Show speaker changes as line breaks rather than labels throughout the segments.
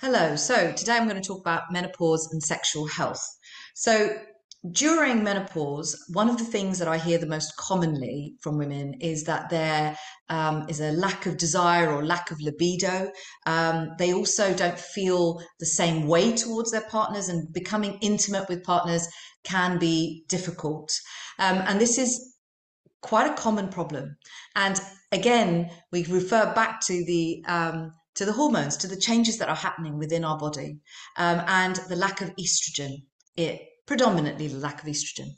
Hello, so today I'm going to talk about menopause and sexual health. So, during menopause, one of the things that I hear the most commonly from women is that there um, is a lack of desire or lack of libido. Um, they also don't feel the same way towards their partners, and becoming intimate with partners can be difficult. Um, and this is quite a common problem. And again, we refer back to the um, to the hormones, to the changes that are happening within our body, um, and the lack of estrogen, it predominantly the lack of estrogen.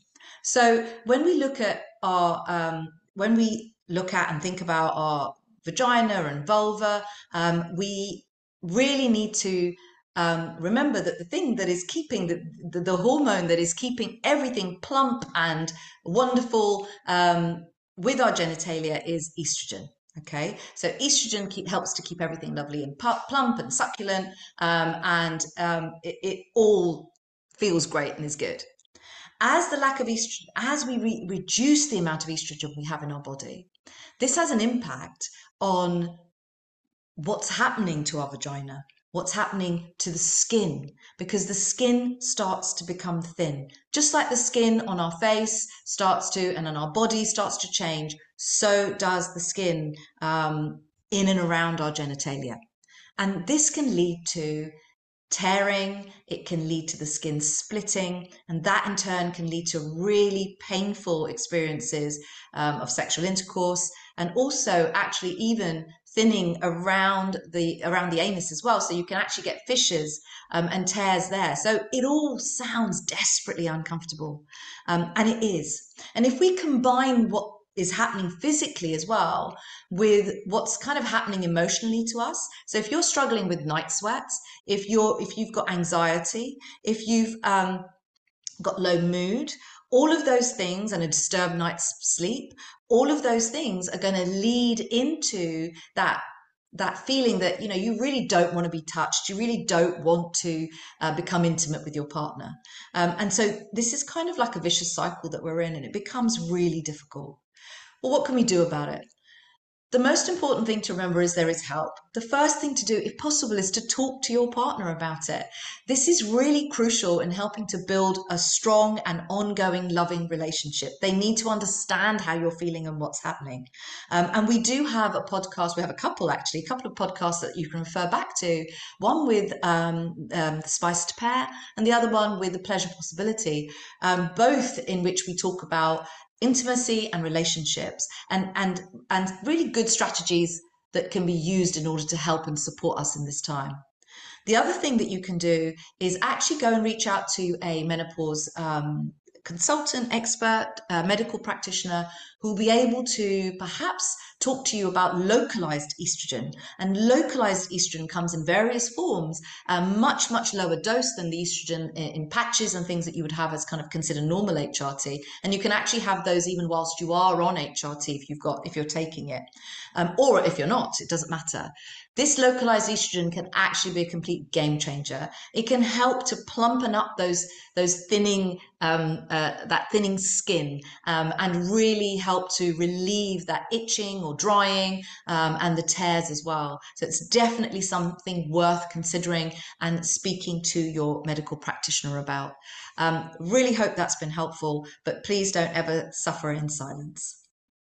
So when we look at our, um, when we look at and think about our vagina and vulva, um, we really need to um, remember that the thing that is keeping the, the, the, hormone that is keeping everything plump and wonderful um, with our genitalia is estrogen. Okay, so estrogen keep, helps to keep everything lovely and plump and succulent, um, and um, it, it, all feels great and is good. As the lack of estrogen, as we re reduce the amount of estrogen we have in our body, this has an impact on what's happening to our vagina, what's happening to the skin because the skin starts to become thin. Just like the skin on our face starts to, and on our body starts to change, so does the skin um, in and around our genitalia. And this can lead to tearing, it can lead to the skin splitting, and that in turn can lead to really painful experiences um, of sexual intercourse and also actually even thinning around the around the anus as well so you can actually get fissures um, and tears there. So it all sounds desperately uncomfortable um, and it is. And if we combine what is happening physically as well with what's kind of happening emotionally to us so if you're struggling with night sweats if you're if you've got anxiety if you've um, got low mood all of those things and a disturbed night's sleep all of those things are going to lead into that that feeling that you know you really don't want to be touched you really don't want to uh, become intimate with your partner. Um, and so this is kind of like a vicious cycle that we're in and it becomes really difficult. Well what can we do about it the most important thing to remember is there is help. The first thing to do, if possible, is to talk to your partner about it. This is really crucial in helping to build a strong and ongoing loving relationship. They need to understand how you're feeling and what's happening. Um, and we do have a podcast, we have a couple actually, a couple of podcasts that you can refer back to. One with um, um, The Spiced Pear and the other one with The Pleasure Possibility, um, both in which we talk about intimacy and relationships and and and really good strategies that can be used in order to help and support us in this time. The other thing that you can do is actually go and reach out to a menopause um, consultant, expert, medical practitioner who will be able to perhaps talk to you about localized estrogen. And localized estrogen comes in various forms, a much, much lower dose than the estrogen in, patches and things that you would have as kind of considered normal HRT. And you can actually have those even whilst you are on HRT if you've got, if you're taking it, um, or if you're not, it doesn't matter. This localized estrogen can actually be a complete game changer. It can help to plumpen up those those thinning um, uh, that thinning skin um, and really help to relieve that itching drying um, and the tears as well. So it's definitely something worth considering and speaking to your medical practitioner about. Um, really hope that's been helpful, but please don't ever suffer in silence.